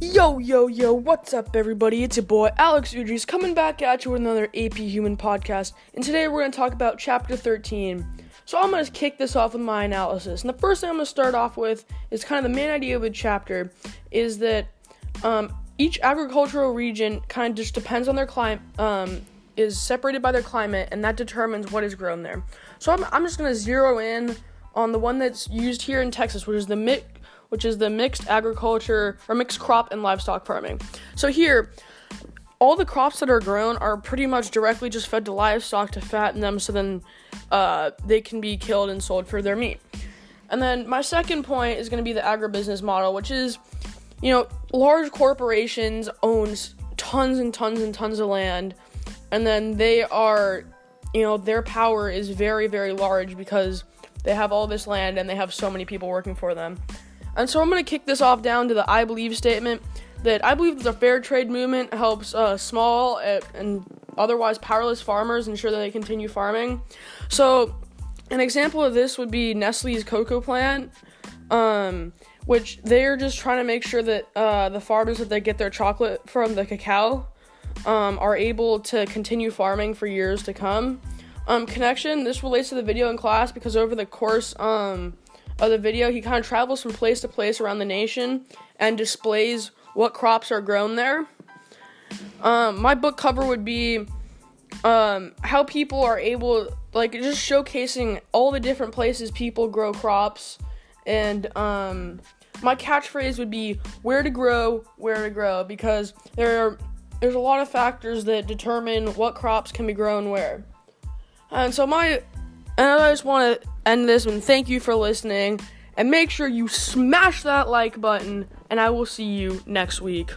Yo, yo, yo, what's up, everybody? It's your boy Alex Udries coming back at you with another AP Human podcast. And today we're going to talk about chapter 13. So I'm going to kick this off with my analysis. And the first thing I'm going to start off with is kind of the main idea of the chapter is that um, each agricultural region kind of just depends on their climate, um, is separated by their climate, and that determines what is grown there. So I'm, I'm just going to zero in on the one that's used here in Texas, which is the mix which is the mixed agriculture or mixed crop and livestock farming. So here, all the crops that are grown are pretty much directly just fed to livestock to fatten them so then uh, they can be killed and sold for their meat. And then my second point is going to be the agribusiness model, which is, you know, large corporations owns tons and tons and tons of land, and then they are, you know, their power is very very large because they have all this land and they have so many people working for them. And so I'm going to kick this off down to the I believe statement that I believe that the fair trade movement helps uh, small uh, and otherwise powerless farmers ensure that they continue farming. So, an example of this would be Nestle's cocoa plant, um, which they're just trying to make sure that uh, the farmers that they get their chocolate from the cacao um, are able to continue farming for years to come. Um, connection. This relates to the video in class because over the course um, of the video, he kind of travels from place to place around the nation and displays what crops are grown there. Um, my book cover would be um, how people are able, like, just showcasing all the different places people grow crops. And um, my catchphrase would be where to grow, where to grow, because there are there's a lot of factors that determine what crops can be grown where. And so my and I just want to end this and thank you for listening. And make sure you smash that like button, and I will see you next week.